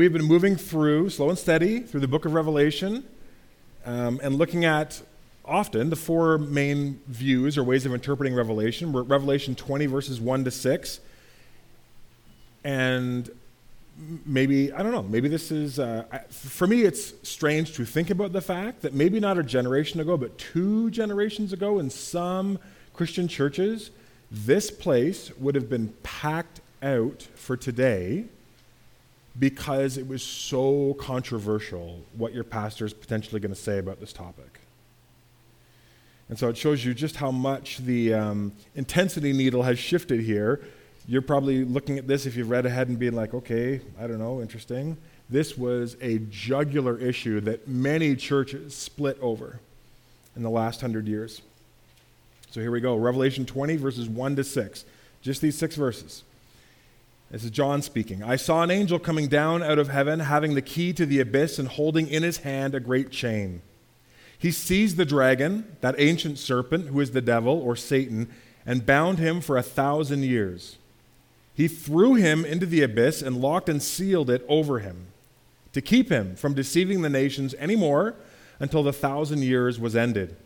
We've been moving through, slow and steady, through the book of Revelation um, and looking at often the four main views or ways of interpreting Revelation. We're at Revelation 20, verses 1 to 6. And maybe, I don't know, maybe this is, uh, for me, it's strange to think about the fact that maybe not a generation ago, but two generations ago in some Christian churches, this place would have been packed out for today because it was so controversial what your pastor is potentially going to say about this topic. And so it shows you just how much the um, intensity needle has shifted here. You're probably looking at this if you've read ahead and being like, okay, I don't know, interesting. This was a jugular issue that many churches split over in the last hundred years. So here we go Revelation 20, verses 1 to 6. Just these six verses. This is John speaking. I saw an angel coming down out of heaven, having the key to the abyss and holding in his hand a great chain. He seized the dragon, that ancient serpent who is the devil or Satan, and bound him for a thousand years. He threw him into the abyss and locked and sealed it over him to keep him from deceiving the nations any more until the thousand years was ended.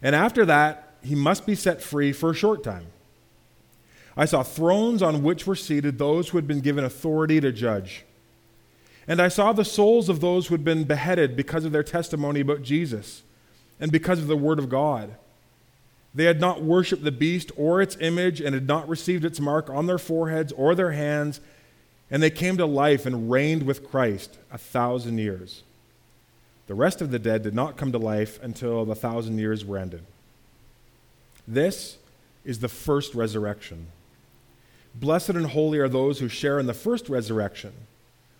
And after that, he must be set free for a short time. I saw thrones on which were seated those who had been given authority to judge. And I saw the souls of those who had been beheaded because of their testimony about Jesus and because of the word of God. They had not worshiped the beast or its image and had not received its mark on their foreheads or their hands, and they came to life and reigned with Christ a thousand years. The rest of the dead did not come to life until the thousand years were ended. This is the first resurrection. Blessed and holy are those who share in the first resurrection.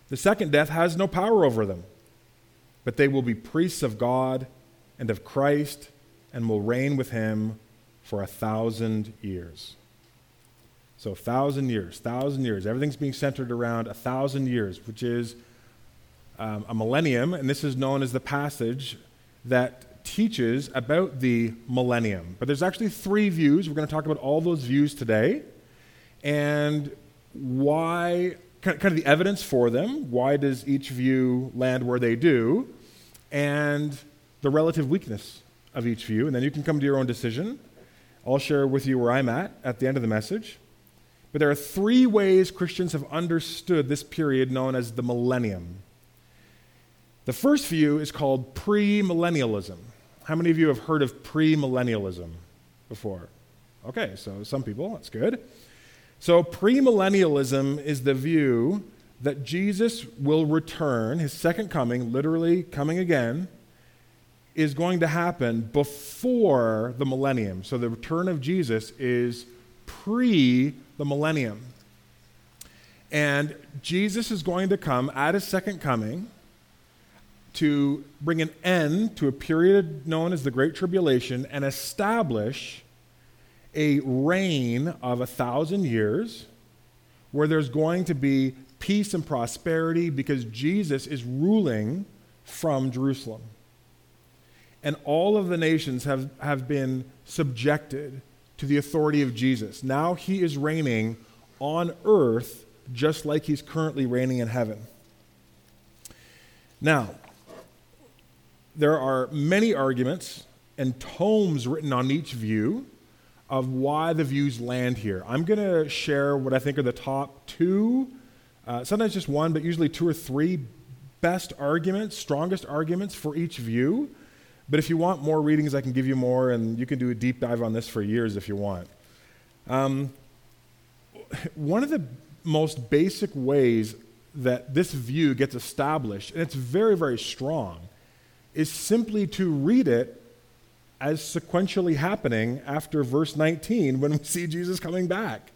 The second death has no power over them, but they will be priests of God and of Christ and will reign with him for a thousand years. So, a thousand years, thousand years. Everything's being centered around a thousand years, which is um, a millennium, and this is known as the passage that teaches about the millennium. But there's actually three views. We're going to talk about all those views today and why, kind of the evidence for them. Why does each view land where they do? And the relative weakness of each view. And then you can come to your own decision. I'll share with you where I'm at at the end of the message. But there are three ways Christians have understood this period known as the millennium. The first view is called premillennialism. How many of you have heard of premillennialism before? Okay, so some people, that's good. So, premillennialism is the view that Jesus will return, his second coming, literally coming again, is going to happen before the millennium. So, the return of Jesus is pre the millennium. And Jesus is going to come at his second coming to bring an end to a period known as the Great Tribulation and establish a reign of a thousand years where there's going to be peace and prosperity because Jesus is ruling from Jerusalem. And all of the nations have, have been subjected to the authority of Jesus. Now he is reigning on earth just like he's currently reigning in heaven. Now, there are many arguments and tomes written on each view of why the views land here. I'm going to share what I think are the top two, uh, sometimes just one, but usually two or three best arguments, strongest arguments for each view. But if you want more readings, I can give you more, and you can do a deep dive on this for years if you want. Um, one of the most basic ways that this view gets established, and it's very, very strong, is simply to read it as sequentially happening after verse 19 when we see Jesus coming back.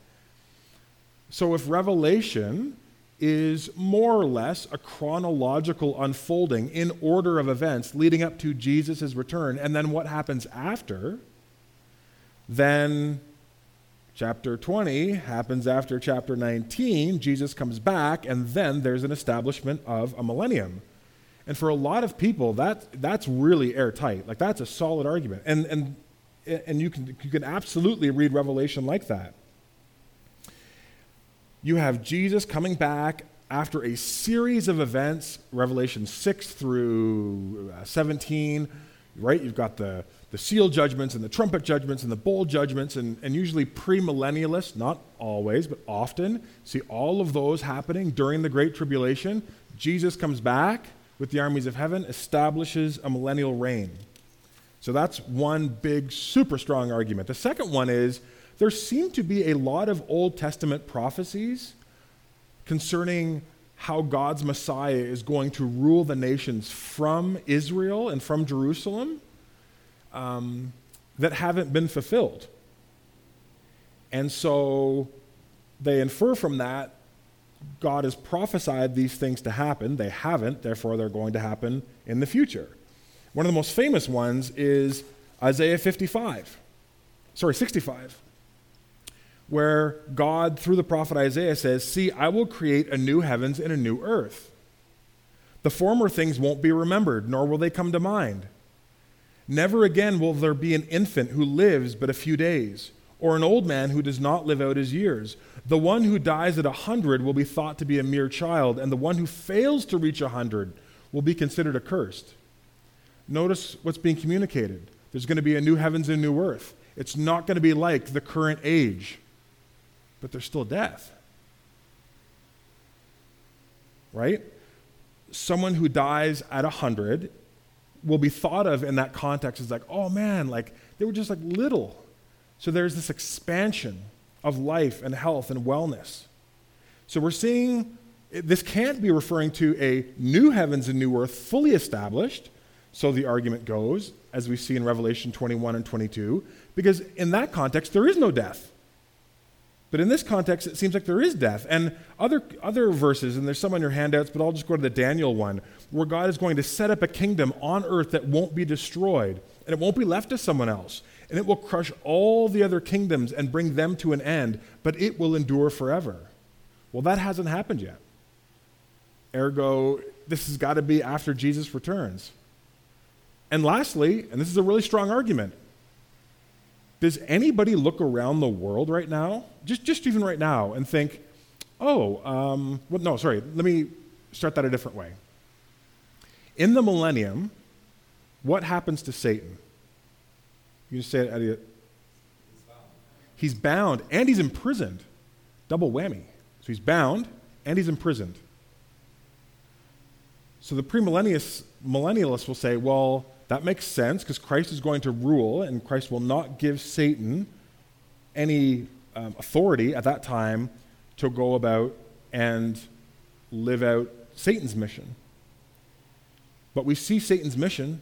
So if Revelation is more or less a chronological unfolding in order of events leading up to Jesus' return, and then what happens after, then chapter 20 happens after chapter 19. Jesus comes back, and then there's an establishment of a millennium. And for a lot of people, that, that's really airtight. Like, that's a solid argument. And, and, and you, can, you can absolutely read Revelation like that. You have Jesus coming back after a series of events, Revelation 6 through uh, 17, right? You've got the, the seal judgments and the trumpet judgments and the bowl judgments, and, and usually premillennialists, not always, but often, see all of those happening during the Great Tribulation. Jesus comes back with the armies of heaven, establishes a millennial reign. So that's one big, super strong argument. The second one is there seem to be a lot of Old Testament prophecies concerning how God's Messiah is going to rule the nations from Israel and from Jerusalem um, that haven't been fulfilled. And so they infer from that God has prophesied these things to happen. They haven't, therefore, they're going to happen in the future. One of the most famous ones is Isaiah 55, sorry, 65 where God, through the prophet Isaiah, says, See, I will create a new heavens and a new earth. The former things won't be remembered, nor will they come to mind. Never again will there be an infant who lives but a few days, or an old man who does not live out his years. The one who dies at a hundred will be thought to be a mere child, and the one who fails to reach a hundred will be considered accursed. Notice what's being communicated. There's going to be a new heavens and a new earth. It's not going to be like the current age but there's still death. Right? Someone who dies at a 100 will be thought of in that context as like, oh man, like they were just like little. So there's this expansion of life and health and wellness. So we're seeing this can't be referring to a new heavens and new earth fully established, so the argument goes, as we see in Revelation 21 and 22, because in that context, there is no death. But in this context, it seems like there is death. And other, other verses, and there's some on your handouts, but I'll just go to the Daniel one, where God is going to set up a kingdom on earth that won't be destroyed, and it won't be left to someone else. And it will crush all the other kingdoms and bring them to an end, but it will endure forever. Well, that hasn't happened yet. Ergo, this has got to be after Jesus returns. And lastly, and this is a really strong argument, does anybody look around the world right now, just, just even right now, and think, oh, um, well, no, sorry, let me start that a different way. In the millennium, what happens to Satan? You just say it, Eddie. He's bound. he's bound and he's imprisoned. Double whammy. So he's bound and he's imprisoned. So the premillennialists will say, well, that makes sense because Christ is going to rule, and Christ will not give Satan any um, authority at that time to go about and live out Satan's mission. But we see Satan's mission,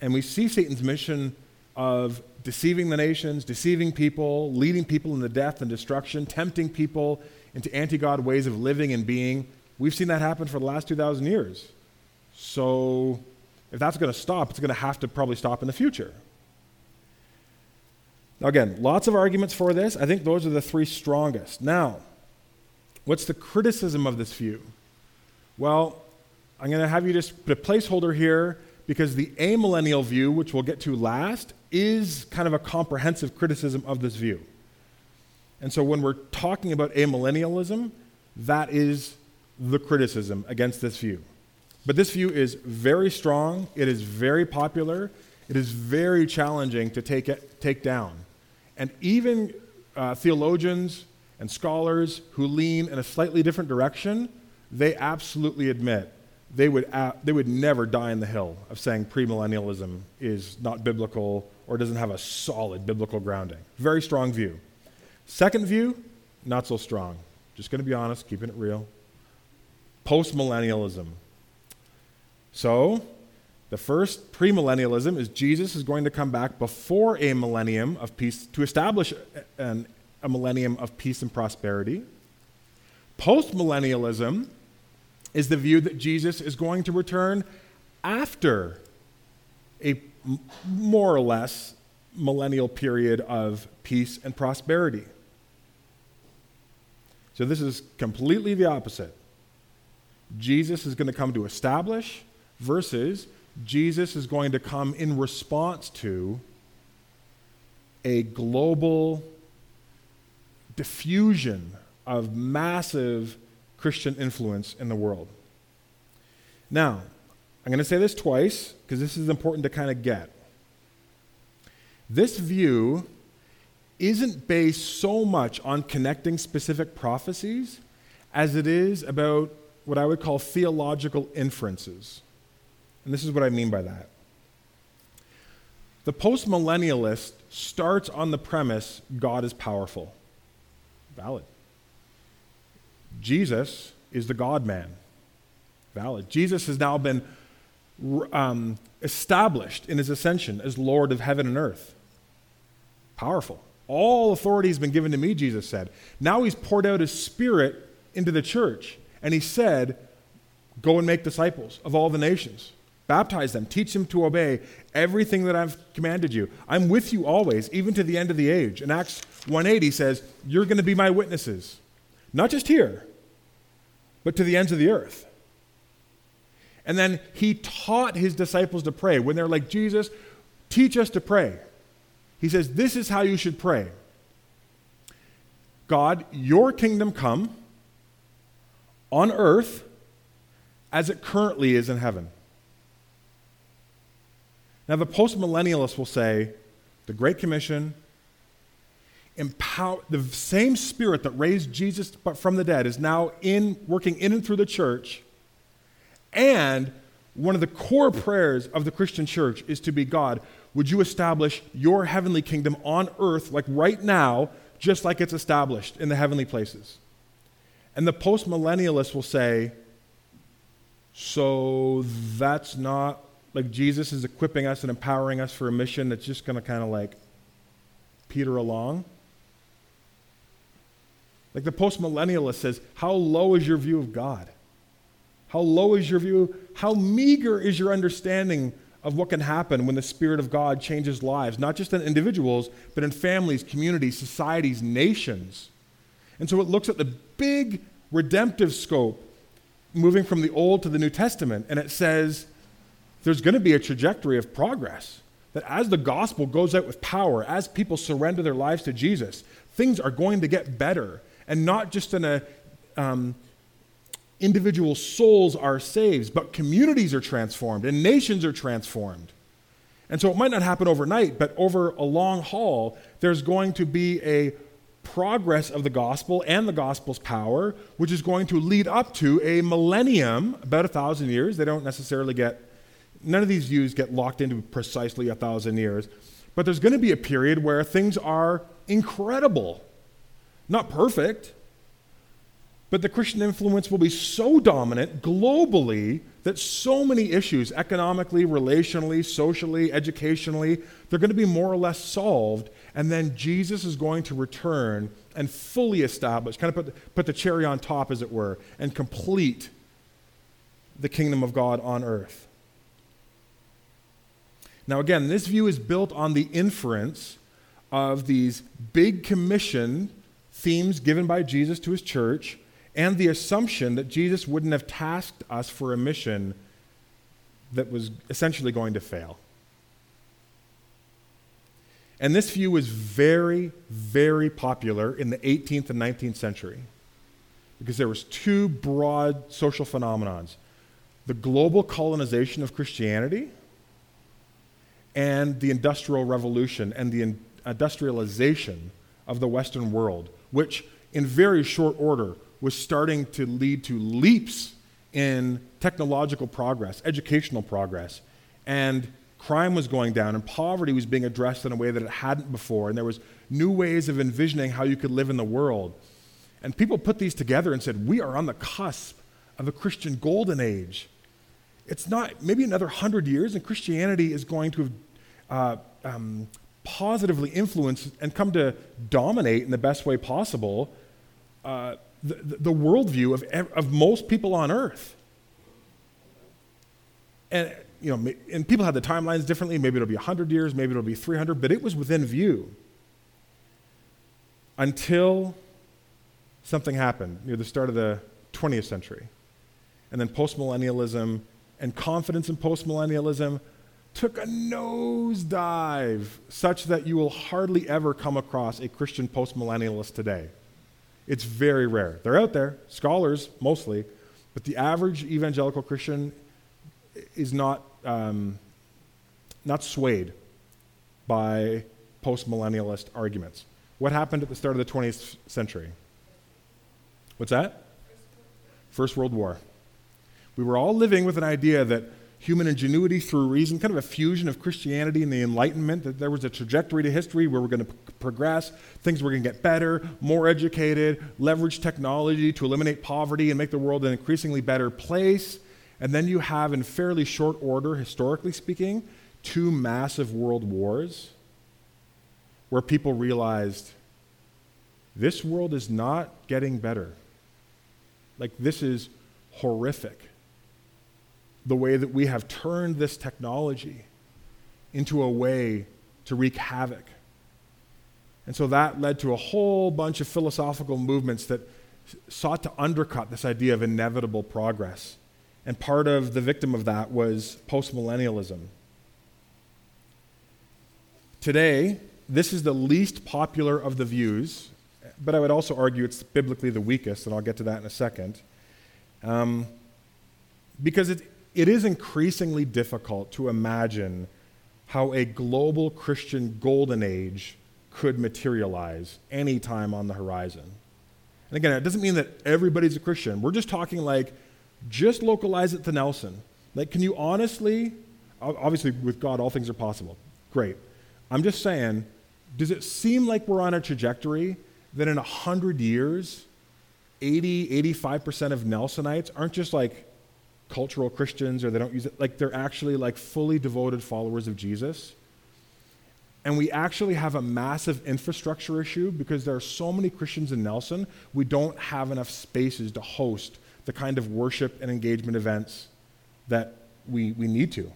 and we see Satan's mission of deceiving the nations, deceiving people, leading people into death and destruction, tempting people into anti God ways of living and being. We've seen that happen for the last 2,000 years. So if that's going to stop, it's going to have to probably stop in the future. Now, again, lots of arguments for this. I think those are the three strongest. Now, what's the criticism of this view? Well, I'm going to have you just put a placeholder here because the amillennial view, which we'll get to last, is kind of a comprehensive criticism of this view. And so when we're talking about amillennialism, that is the criticism against this view. But this view is very strong, it is very popular, it is very challenging to take, it, take down. And even uh, theologians and scholars who lean in a slightly different direction, they absolutely admit they would, uh, they would never die in the hill of saying premillennialism is not biblical or doesn't have a solid biblical grounding. Very strong view. Second view, not so strong. Just going to be honest, keeping it real. Postmillennialism. So, the first premillennialism is Jesus is going to come back before a millennium of peace to establish an, a millennium of peace and prosperity. Postmillennialism is the view that Jesus is going to return after a more or less millennial period of peace and prosperity. So, this is completely the opposite. Jesus is going to come to establish versus Jesus is going to come in response to a global diffusion of massive Christian influence in the world. Now, I'm going to say this twice because this is important to kind of get. This view isn't based so much on connecting specific prophecies as it is about what I would call theological inferences. And this is what I mean by that. The postmillennialist starts on the premise God is powerful. Valid. Jesus is the God man. Valid. Jesus has now been um, established in his ascension as Lord of heaven and earth. Powerful. All authority has been given to me, Jesus said. Now he's poured out his spirit into the church. And he said, Go and make disciples of all the nations. Baptize them, teach them to obey everything that I've commanded you. I'm with you always, even to the end of the age. In Acts 180 says, You're going to be my witnesses. Not just here, but to the ends of the earth. And then he taught his disciples to pray. When they're like, Jesus, teach us to pray. He says, This is how you should pray God, your kingdom come on earth as it currently is in heaven. Now, the postmillennialists will say the Great Commission, empower, the same spirit that raised Jesus from the dead is now in, working in and through the church. And one of the core prayers of the Christian church is to be God, would you establish your heavenly kingdom on earth, like right now, just like it's established in the heavenly places? And the postmillennialists will say, so that's not like Jesus is equipping us and empowering us for a mission that's just going to kind of like peter along. Like the postmillennialist says, how low is your view of God? How low is your view? How meager is your understanding of what can happen when the Spirit of God changes lives, not just in individuals, but in families, communities, societies, nations? And so it looks at the big redemptive scope, moving from the Old to the New Testament, and it says there's going to be a trajectory of progress. That as the gospel goes out with power, as people surrender their lives to Jesus, things are going to get better. And not just in a um, individual souls are saved, but communities are transformed and nations are transformed. And so it might not happen overnight, but over a long haul, there's going to be a progress of the gospel and the gospel's power, which is going to lead up to a millennium, about a thousand years. They don't necessarily get, none of these views get locked into precisely a thousand years. But there's going to be a period where things are incredible. Not perfect, but the Christian influence will be so dominant globally that so many issues, economically, relationally, socially, educationally, they're going to be more or less solved. And then Jesus is going to return and fully establish, kind of put, put the cherry on top, as it were, and complete the kingdom of God on earth. Now, again, this view is built on the inference of these big commission themes given by Jesus to his church and the assumption that Jesus wouldn't have tasked us for a mission that was essentially going to fail. And this view was very, very popular in the 18th and 19th century because there was two broad social phenomenons the global colonization of Christianity and the Industrial Revolution and the industrialization of the Western world, which in very short order was starting to lead to leaps in technological progress, educational progress, and crime was going down, and poverty was being addressed in a way that it hadn't before, and there was new ways of envisioning how you could live in the world. And people put these together and said, we are on the cusp of a Christian golden age. It's not, maybe another hundred years, and Christianity is going to have uh, um, positively influence and come to dominate in the best way possible uh, the, the worldview of, of most people on earth. And, you know, and people had the timelines differently. Maybe it'll be 100 years, maybe it'll be 300, but it was within view until something happened near the start of the 20th century. And then postmillennialism and confidence in postmillennialism took a nosedive such that you will hardly ever come across a Christian postmillennialist today. It's very rare. They're out there, scholars mostly, but the average evangelical Christian is not, um, not swayed by postmillennialist arguments. What happened at the start of the 20th century? What's that? First World War. We were all living with an idea that human ingenuity through reason, kind of a fusion of Christianity and the Enlightenment, that there was a trajectory to history where we're going to p- progress, things were going to get better, more educated, leverage technology to eliminate poverty and make the world an increasingly better place. And then you have, in fairly short order, historically speaking, two massive world wars where people realized this world is not getting better. Like, this is horrific the way that we have turned this technology into a way to wreak havoc. And so that led to a whole bunch of philosophical movements that sought to undercut this idea of inevitable progress. And part of the victim of that was postmillennialism. Today, this is the least popular of the views, but I would also argue it's biblically the weakest, and I'll get to that in a second. Um, because it, it is increasingly difficult to imagine how a global Christian golden age could materialize anytime on the horizon. And again, it doesn't mean that everybody's a Christian. We're just talking like, just localize it to Nelson. Like, can you honestly, obviously, with God, all things are possible. Great. I'm just saying, does it seem like we're on a trajectory that in 100 years, 80, 85% of Nelsonites aren't just like cultural Christians or they don't use it. Like they're actually like fully devoted followers of Jesus. And we actually have a massive infrastructure issue because there are so many Christians in Nelson, we don't have enough spaces to host the kind of worship and engagement events that we, we need to.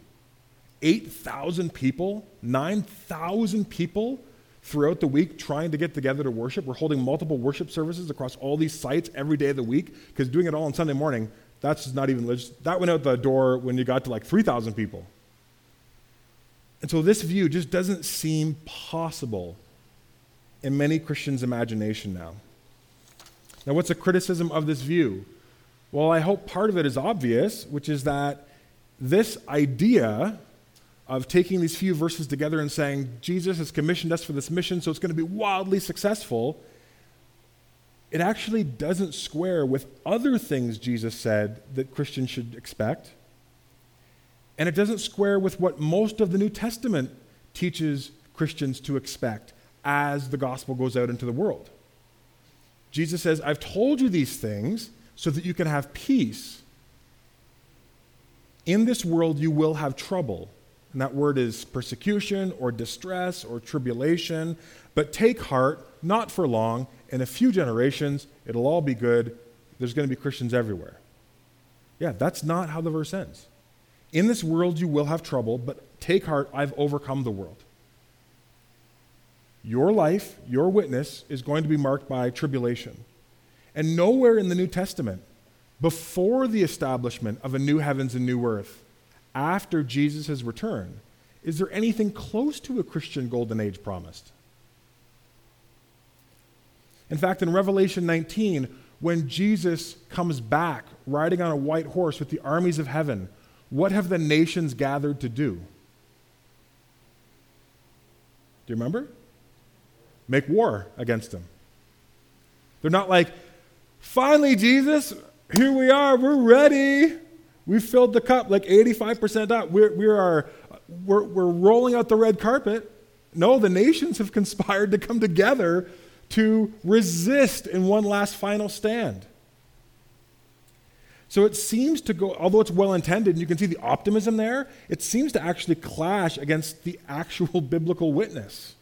8,000 people, 9,000 people throughout the week trying to get together to worship. We're holding multiple worship services across all these sites every day of the week because doing it all on Sunday morning, that's not even, that went out the door when you got to like 3,000 people. And so this view just doesn't seem possible in many Christians' imagination now. Now, what's a criticism of this view? Well, I hope part of it is obvious, which is that this idea of taking these few verses together and saying, Jesus has commissioned us for this mission, so it's going to be wildly successful, it actually doesn't square with other things Jesus said that Christians should expect. And it doesn't square with what most of the New Testament teaches Christians to expect as the gospel goes out into the world. Jesus says, I've told you these things so that you can have peace. In this world, you will have trouble. And that word is persecution or distress or tribulation. But take heart, not for long in a few generations, it'll all be good. There's going to be Christians everywhere. Yeah, that's not how the verse ends. In this world you will have trouble, but take heart, I've overcome the world. Your life, your witness, is going to be marked by tribulation. And nowhere in the New Testament, before the establishment of a new heavens and new earth, after Jesus' return, is there anything close to a Christian golden age promised? In fact, in Revelation 19, when Jesus comes back riding on a white horse with the armies of heaven, what have the nations gathered to do? Do you remember? Make war against him. They're not like, finally, Jesus, here we are, we're ready. We've filled the cup like 85% up. We're, we are, we're, we're rolling out the red carpet. No, the nations have conspired to come together to resist in one last final stand. So it seems to go, although it's well intended, and you can see the optimism there, it seems to actually clash against the actual biblical witness.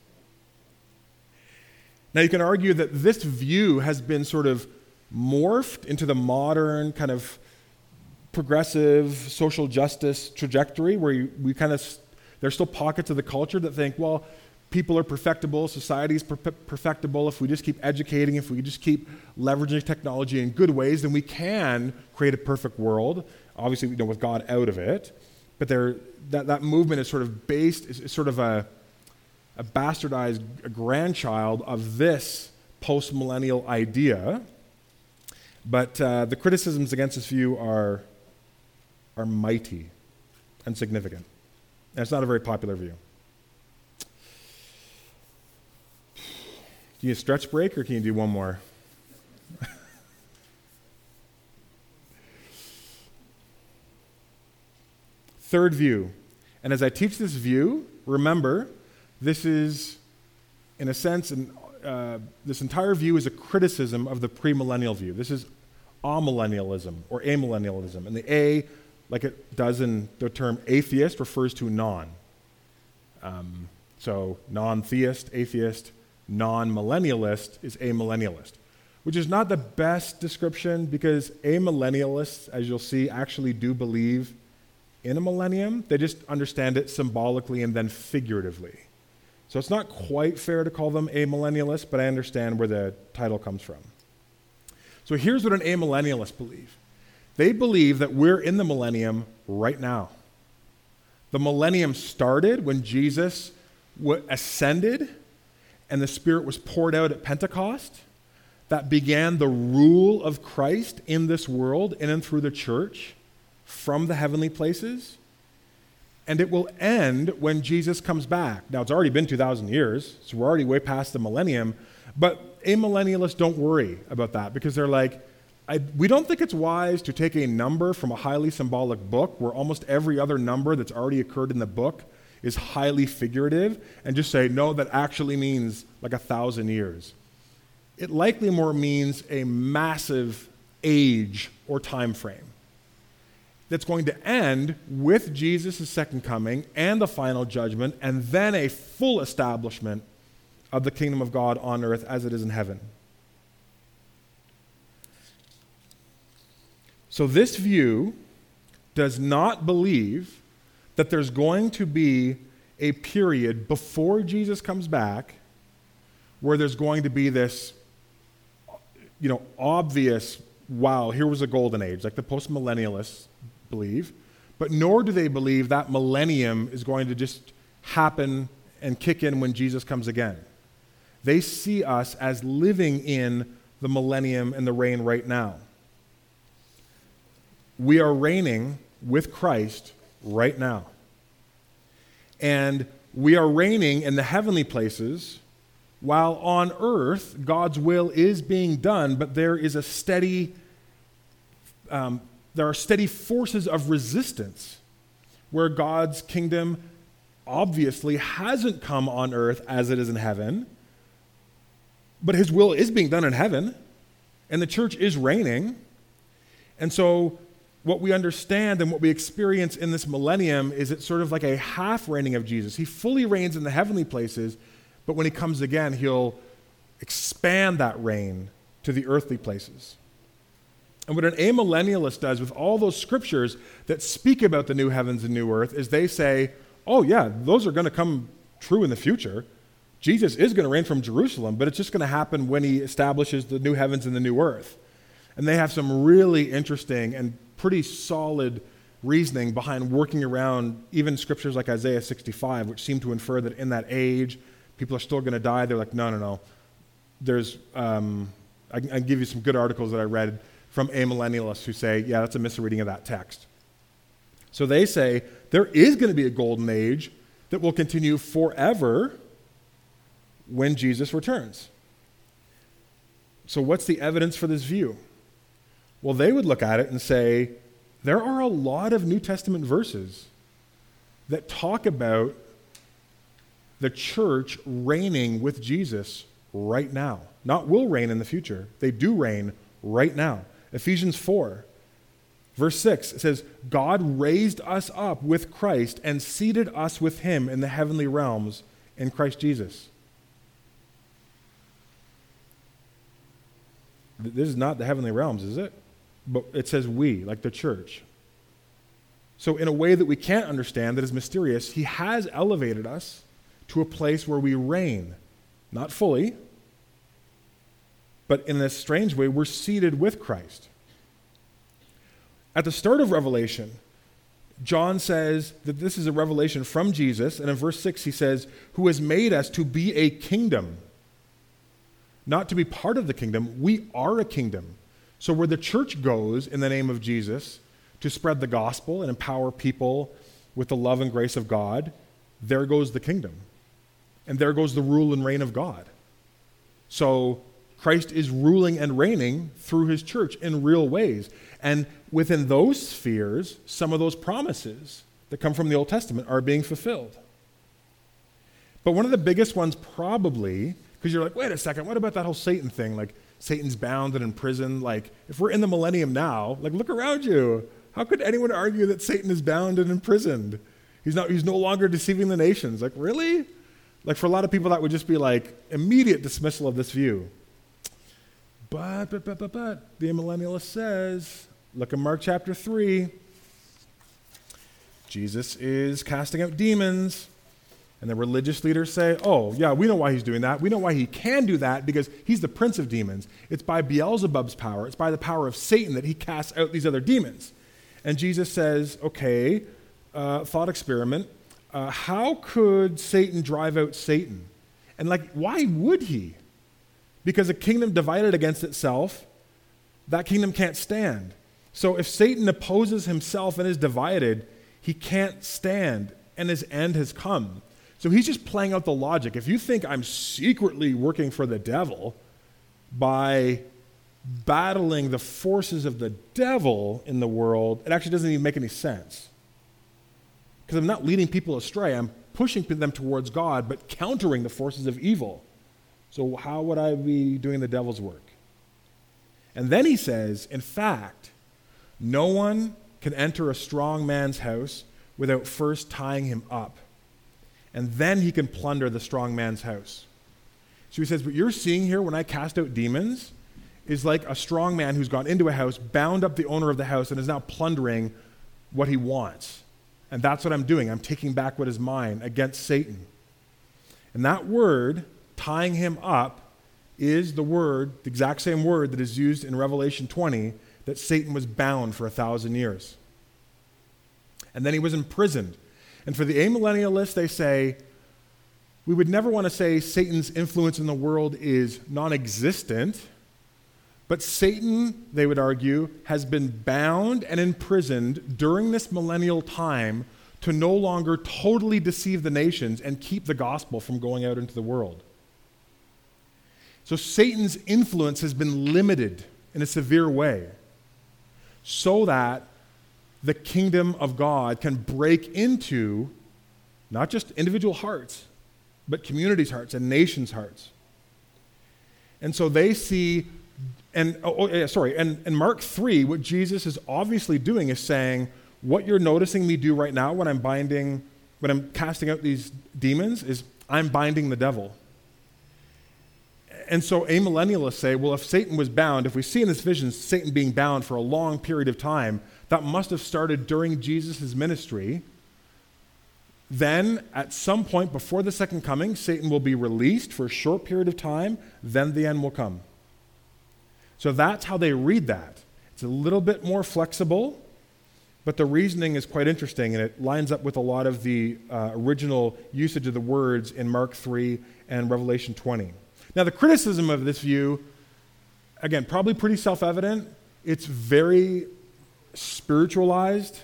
Now, you can argue that this view has been sort of morphed into the modern kind of progressive social justice trajectory where we kind of, there's still pockets of the culture that think, well, people are perfectible, society is per- perfectible. If we just keep educating, if we just keep leveraging technology in good ways, then we can create a perfect world. Obviously, you know, with God out of it. But there, that, that movement is sort of based, is, sort of a, a bastardized grandchild of this post-millennial idea, but uh, the criticisms against this view are, are mighty and significant. And it's not a very popular view. Do you stretch break or can you do one more? Third view. And as I teach this view, remember, this is, in a sense, an, uh, this entire view is a criticism of the premillennial view. This is amillennialism or amillennialism. And the A, like it does in the term atheist, refers to non. Um, so non theist, atheist, non millennialist is amillennialist, which is not the best description because amillennialists, as you'll see, actually do believe in a millennium. They just understand it symbolically and then figuratively. So it's not quite fair to call them amillennialists, but I understand where the title comes from. So here's what an amillennialist believes they believe that we're in the millennium right now. The millennium started when Jesus ascended and the Spirit was poured out at Pentecost. That began the rule of Christ in this world in and through the church from the heavenly places. And it will end when Jesus comes back. Now, it's already been 2,000 years, so we're already way past the millennium. But amillennialists don't worry about that because they're like, we don't think it's wise to take a number from a highly symbolic book where almost every other number that's already occurred in the book is highly figurative and just say, no, that actually means like a thousand years. It likely more means a massive age or time frame that's going to end with Jesus' second coming and the final judgment, and then a full establishment of the kingdom of God on earth as it is in heaven. So, this view does not believe that there's going to be a period before Jesus comes back where there's going to be this, you know, obvious, wow, here was a golden age, like the postmillennialists believe, but nor do they believe that millennium is going to just happen and kick in when Jesus comes again. They see us as living in the millennium and the reign right now. We are reigning with Christ right now. And we are reigning in the heavenly places while on earth God's will is being done, but there is a steady um, there are steady forces of resistance where God's kingdom obviously hasn't come on earth as it is in heaven, but his will is being done in heaven, and the church is reigning. And so, what we understand and what we experience in this millennium is it's sort of like a half reigning of Jesus. He fully reigns in the heavenly places, but when he comes again, he'll expand that reign to the earthly places. And what an amillennialist does with all those scriptures that speak about the new heavens and new earth is they say, oh, yeah, those are going to come true in the future. Jesus is going to reign from Jerusalem, but it's just going to happen when he establishes the new heavens and the new earth. And they have some really interesting and pretty solid reasoning behind working around even scriptures like Isaiah 65, which seem to infer that in that age, people are still going to die. They're like, no, no, no. There's, um, I, I can give you some good articles that I read from amillennialists who say, yeah, that's a misreading of that text. So they say there is going to be a golden age that will continue forever when Jesus returns. So, what's the evidence for this view? Well, they would look at it and say, there are a lot of New Testament verses that talk about the church reigning with Jesus right now. Not will reign in the future, they do reign right now. Ephesians 4, verse 6, it says, God raised us up with Christ and seated us with him in the heavenly realms in Christ Jesus. This is not the heavenly realms, is it? But it says we, like the church. So, in a way that we can't understand, that is mysterious, he has elevated us to a place where we reign. Not fully, but in a strange way, we're seated with Christ. At the start of Revelation, John says that this is a revelation from Jesus, and in verse 6 he says, Who has made us to be a kingdom, not to be part of the kingdom. We are a kingdom. So, where the church goes in the name of Jesus to spread the gospel and empower people with the love and grace of God, there goes the kingdom. And there goes the rule and reign of God. So, Christ is ruling and reigning through his church in real ways. And within those spheres, some of those promises that come from the Old Testament are being fulfilled. But one of the biggest ones, probably, because you're like, wait a second, what about that whole Satan thing? Like, Satan's bound and imprisoned. Like, if we're in the millennium now, like, look around you. How could anyone argue that Satan is bound and imprisoned? He's, not, he's no longer deceiving the nations. Like, really? Like, for a lot of people, that would just be like immediate dismissal of this view. But, but, but, but, but, the millennialist says, look at Mark chapter 3. Jesus is casting out demons. And the religious leaders say, oh, yeah, we know why he's doing that. We know why he can do that because he's the prince of demons. It's by Beelzebub's power, it's by the power of Satan that he casts out these other demons. And Jesus says, okay, uh, thought experiment. Uh, how could Satan drive out Satan? And, like, why would he? Because a kingdom divided against itself, that kingdom can't stand. So if Satan opposes himself and is divided, he can't stand, and his end has come. So he's just playing out the logic. If you think I'm secretly working for the devil by battling the forces of the devil in the world, it actually doesn't even make any sense. Because I'm not leading people astray, I'm pushing them towards God, but countering the forces of evil. So, how would I be doing the devil's work? And then he says, in fact, no one can enter a strong man's house without first tying him up and then he can plunder the strong man's house. So he says, What you're seeing here when I cast out demons is like a strong man who's gone into a house, bound up the owner of the house, and is now plundering what he wants. And that's what I'm doing. I'm taking back what is mine against Satan. And that word, tying him up, is the word, the exact same word that is used in Revelation 20 that Satan was bound for a thousand years. And then he was imprisoned and for the amillennialists, they say, we would never want to say Satan's influence in the world is non existent, but Satan, they would argue, has been bound and imprisoned during this millennial time to no longer totally deceive the nations and keep the gospel from going out into the world. So Satan's influence has been limited in a severe way so that the kingdom of God can break into not just individual hearts, but communities' hearts and nations' hearts. And so they see, and oh, oh yeah, sorry, and in Mark 3, what Jesus is obviously doing is saying, what you're noticing me do right now when I'm binding, when I'm casting out these demons, is I'm binding the devil. And so amillennialists say, well, if Satan was bound, if we see in this vision Satan being bound for a long period of time, that must have started during Jesus' ministry. Then, at some point before the second coming, Satan will be released for a short period of time, then the end will come. So that's how they read that. It's a little bit more flexible, but the reasoning is quite interesting, and it lines up with a lot of the uh, original usage of the words in Mark 3 and Revelation 20. Now, the criticism of this view, again, probably pretty self evident. It's very spiritualized.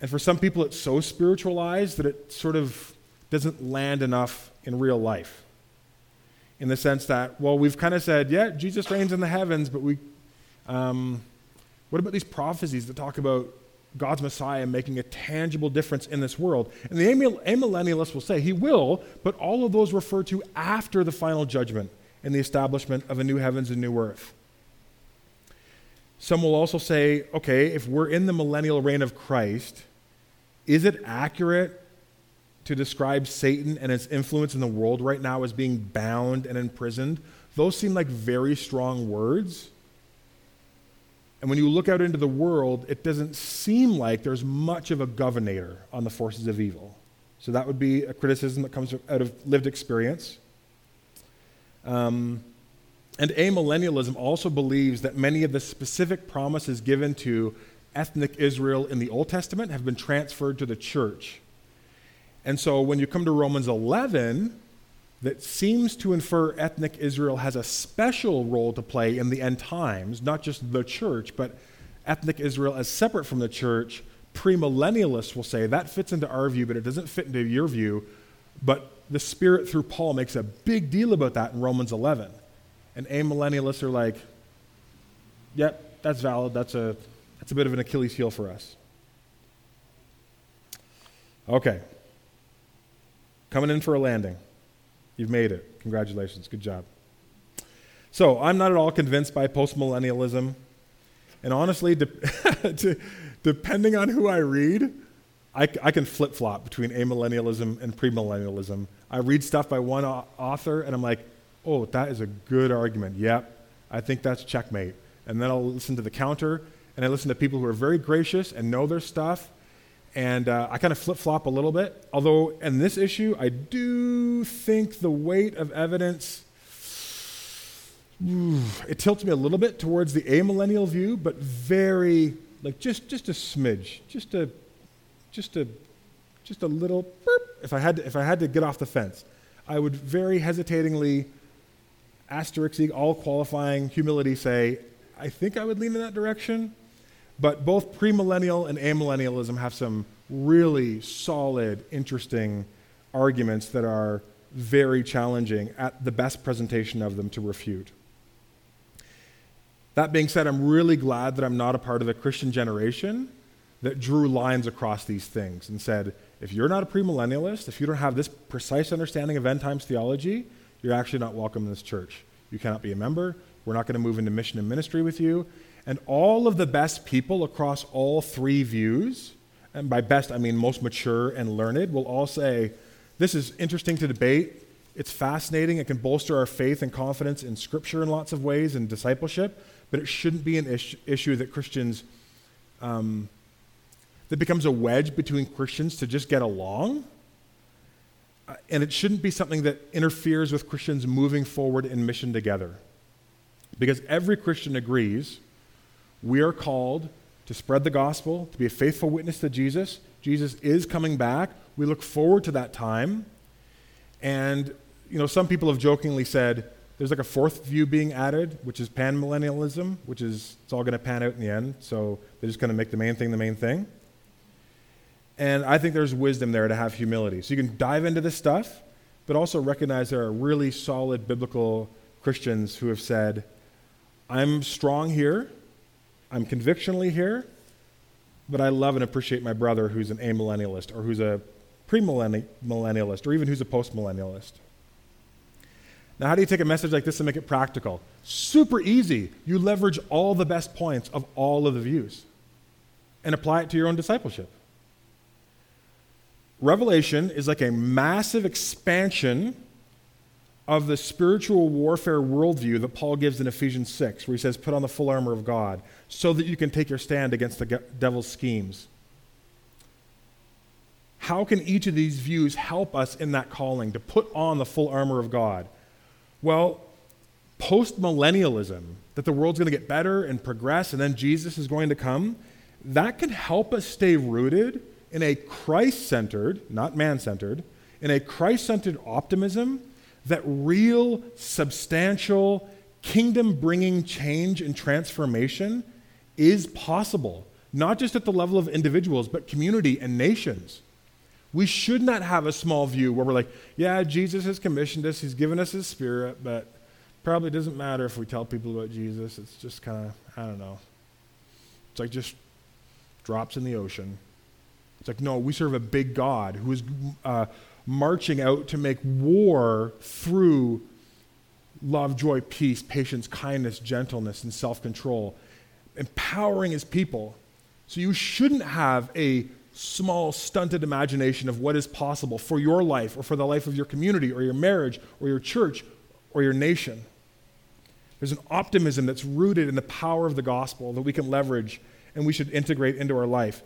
And for some people, it's so spiritualized that it sort of doesn't land enough in real life. In the sense that, well, we've kind of said, yeah, Jesus reigns in the heavens, but we, um, what about these prophecies that talk about God's Messiah making a tangible difference in this world? And the amillennialists will say, He will, but all of those refer to after the final judgment and the establishment of a new heavens and new earth. Some will also say, okay, if we're in the millennial reign of Christ, is it accurate to describe Satan and his influence in the world right now as being bound and imprisoned? Those seem like very strong words. And when you look out into the world, it doesn't seem like there's much of a governor on the forces of evil. So that would be a criticism that comes out of lived experience. Um, and amillennialism also believes that many of the specific promises given to ethnic Israel in the Old Testament have been transferred to the church. And so when you come to Romans 11, that seems to infer ethnic Israel has a special role to play in the end times, not just the church, but ethnic Israel as separate from the church, premillennialists will say that fits into our view, but it doesn't fit into your view. But the Spirit through Paul makes a big deal about that in Romans 11. And amillennialists are like, yep, that's valid. That's a, that's a bit of an Achilles heel for us. Okay. Coming in for a landing. You've made it. Congratulations. Good job. So, I'm not at all convinced by postmillennialism. And honestly, de- depending on who I read, I, I can flip flop between amillennialism and premillennialism. I read stuff by one author and I'm like, oh, that is a good argument. Yep, I think that's checkmate. And then I'll listen to the counter and I listen to people who are very gracious and know their stuff. And uh, I kind of flip flop a little bit. Although, in this issue, I do think the weight of evidence it tilts me a little bit towards the amillennial view, but very like just just a smidge, just a just a just a little burp. If I had to, if I had to get off the fence, I would very hesitatingly, asterisk all qualifying humility say, I think I would lean in that direction. But both premillennial and amillennialism have some really solid, interesting arguments that are very challenging at the best presentation of them to refute. That being said, I'm really glad that I'm not a part of the Christian generation that drew lines across these things and said, if you're not a premillennialist, if you don't have this precise understanding of end times theology, you're actually not welcome in this church. You cannot be a member. We're not going to move into mission and ministry with you. And all of the best people across all three views, and by best I mean most mature and learned, will all say, This is interesting to debate. It's fascinating. It can bolster our faith and confidence in Scripture in lots of ways and discipleship but it shouldn't be an is- issue that Christians, um, that becomes a wedge between Christians to just get along. And it shouldn't be something that interferes with Christians moving forward in mission together. Because every Christian agrees we are called to spread the gospel, to be a faithful witness to Jesus. Jesus is coming back. We look forward to that time. And, you know, some people have jokingly said, there's like a fourth view being added, which is panmillennialism, which is it's all going to pan out in the end. So they're just going to make the main thing the main thing. And I think there's wisdom there to have humility. So you can dive into this stuff, but also recognize there are really solid biblical Christians who have said, I'm strong here, I'm convictionally here, but I love and appreciate my brother who's an amillennialist or who's a premillennialist or even who's a postmillennialist. Now, how do you take a message like this and make it practical? Super easy. You leverage all the best points of all of the views and apply it to your own discipleship. Revelation is like a massive expansion of the spiritual warfare worldview that Paul gives in Ephesians 6, where he says, Put on the full armor of God so that you can take your stand against the devil's schemes. How can each of these views help us in that calling to put on the full armor of God? Well, post millennialism, that the world's going to get better and progress and then Jesus is going to come, that can help us stay rooted in a Christ centered, not man centered, in a Christ centered optimism that real, substantial, kingdom bringing change and transformation is possible, not just at the level of individuals, but community and nations. We should not have a small view where we're like, yeah, Jesus has commissioned us, he's given us his spirit, but probably doesn't matter if we tell people about Jesus. It's just kind of, I don't know. It's like just drops in the ocean. It's like, no, we serve a big God who is uh, marching out to make war through love, joy, peace, patience, kindness, gentleness, and self control, empowering his people. So you shouldn't have a small, stunted imagination of what is possible for your life or for the life of your community or your marriage or your church or your nation. There's an optimism that's rooted in the power of the gospel that we can leverage and we should integrate into our life.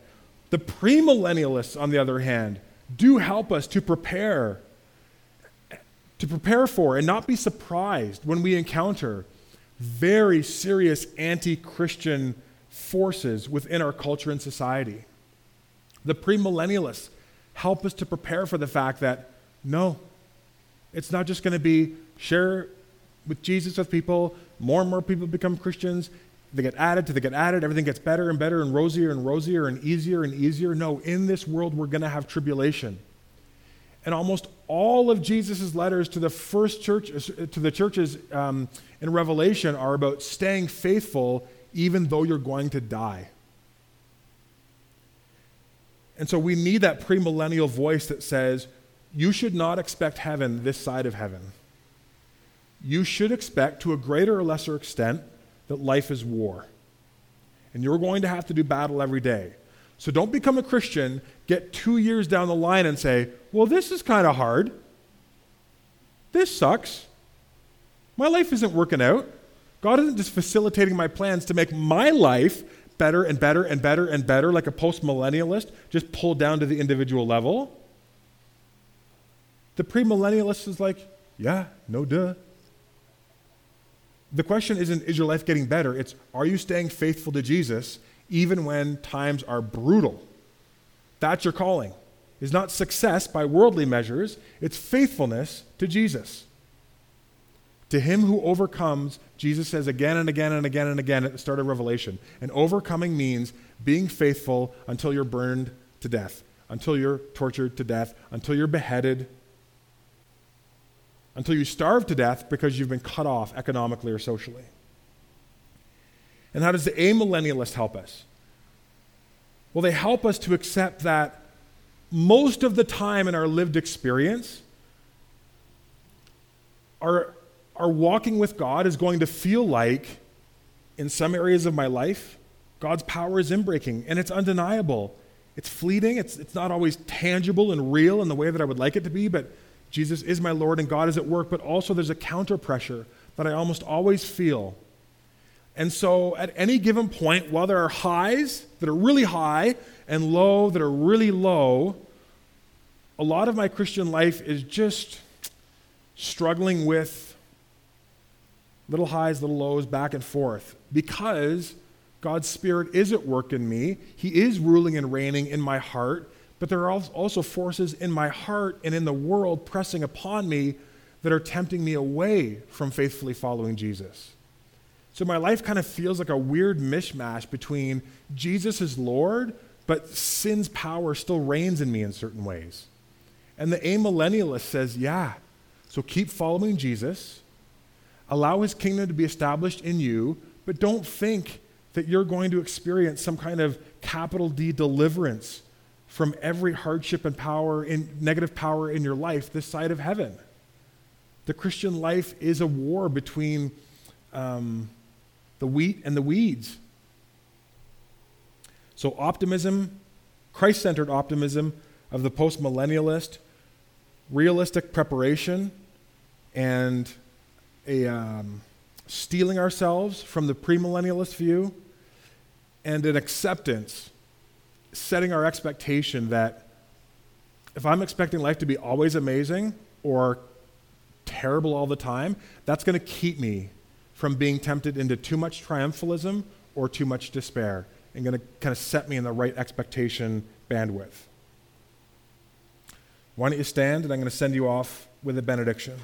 The premillennialists, on the other hand, do help us to prepare to prepare for and not be surprised when we encounter very serious anti-Christian forces within our culture and society. The premillennialists help us to prepare for the fact that no, It's not just going to be share with Jesus with people, more and more people become Christians, they get added to they get added, everything gets better and better and rosier and rosier and easier and easier. No, in this world we're going to have tribulation. And almost all of Jesus' letters to the first church, to the churches um, in Revelation are about staying faithful even though you're going to die. And so we need that premillennial voice that says, you should not expect heaven this side of heaven. You should expect, to a greater or lesser extent, that life is war. And you're going to have to do battle every day. So don't become a Christian, get two years down the line and say, well, this is kind of hard. This sucks. My life isn't working out. God isn't just facilitating my plans to make my life better and better and better and better, like a post millennialist, just pulled down to the individual level. The premillennialist is like, yeah, no duh. The question isn't, is your life getting better? It's, are you staying faithful to Jesus even when times are brutal? That's your calling. Is not success by worldly measures, it's faithfulness to Jesus. To him who overcomes, Jesus says again and again and again and again at the start of Revelation. And overcoming means being faithful until you're burned to death, until you're tortured to death, until you're beheaded, until you starve to death because you've been cut off economically or socially. And how does the amillennialist help us? Well, they help us to accept that most of the time in our lived experience, our, our walking with God is going to feel like, in some areas of my life, God's power is inbreaking, and it's undeniable. It's fleeting, it's, it's not always tangible and real in the way that I would like it to be, but Jesus is my Lord and God is at work, but also there's a counter pressure that I almost always feel. And so at any given point, while there are highs that are really high and low that are really low, a lot of my Christian life is just struggling with little highs, little lows, back and forth, because God's Spirit is at work in me. He is ruling and reigning in my heart, but there are also forces in my heart and in the world pressing upon me that are tempting me away from faithfully following Jesus. So my life kind of feels like a weird mishmash between Jesus is Lord, but sin's power still reigns in me in certain ways. And the amillennialist says, yeah, so keep following Jesus, allow his kingdom to be established in you, but don't think that you're going to experience some kind of capital D deliverance from every hardship and power in negative power in your life this side of heaven. The Christian life is a war between um, the wheat and the weeds. So, optimism, Christ centered optimism of the post millennialist, realistic preparation, and a um, steeling ourselves from the premillennialist view, and an acceptance setting our expectation that if I'm expecting life to be always amazing or terrible all the time, that's going to keep me from being tempted into too much triumphalism or too much despair and going to kind of set me in the right expectation bandwidth. Why don't you stand and I'm going to send you off with a benediction.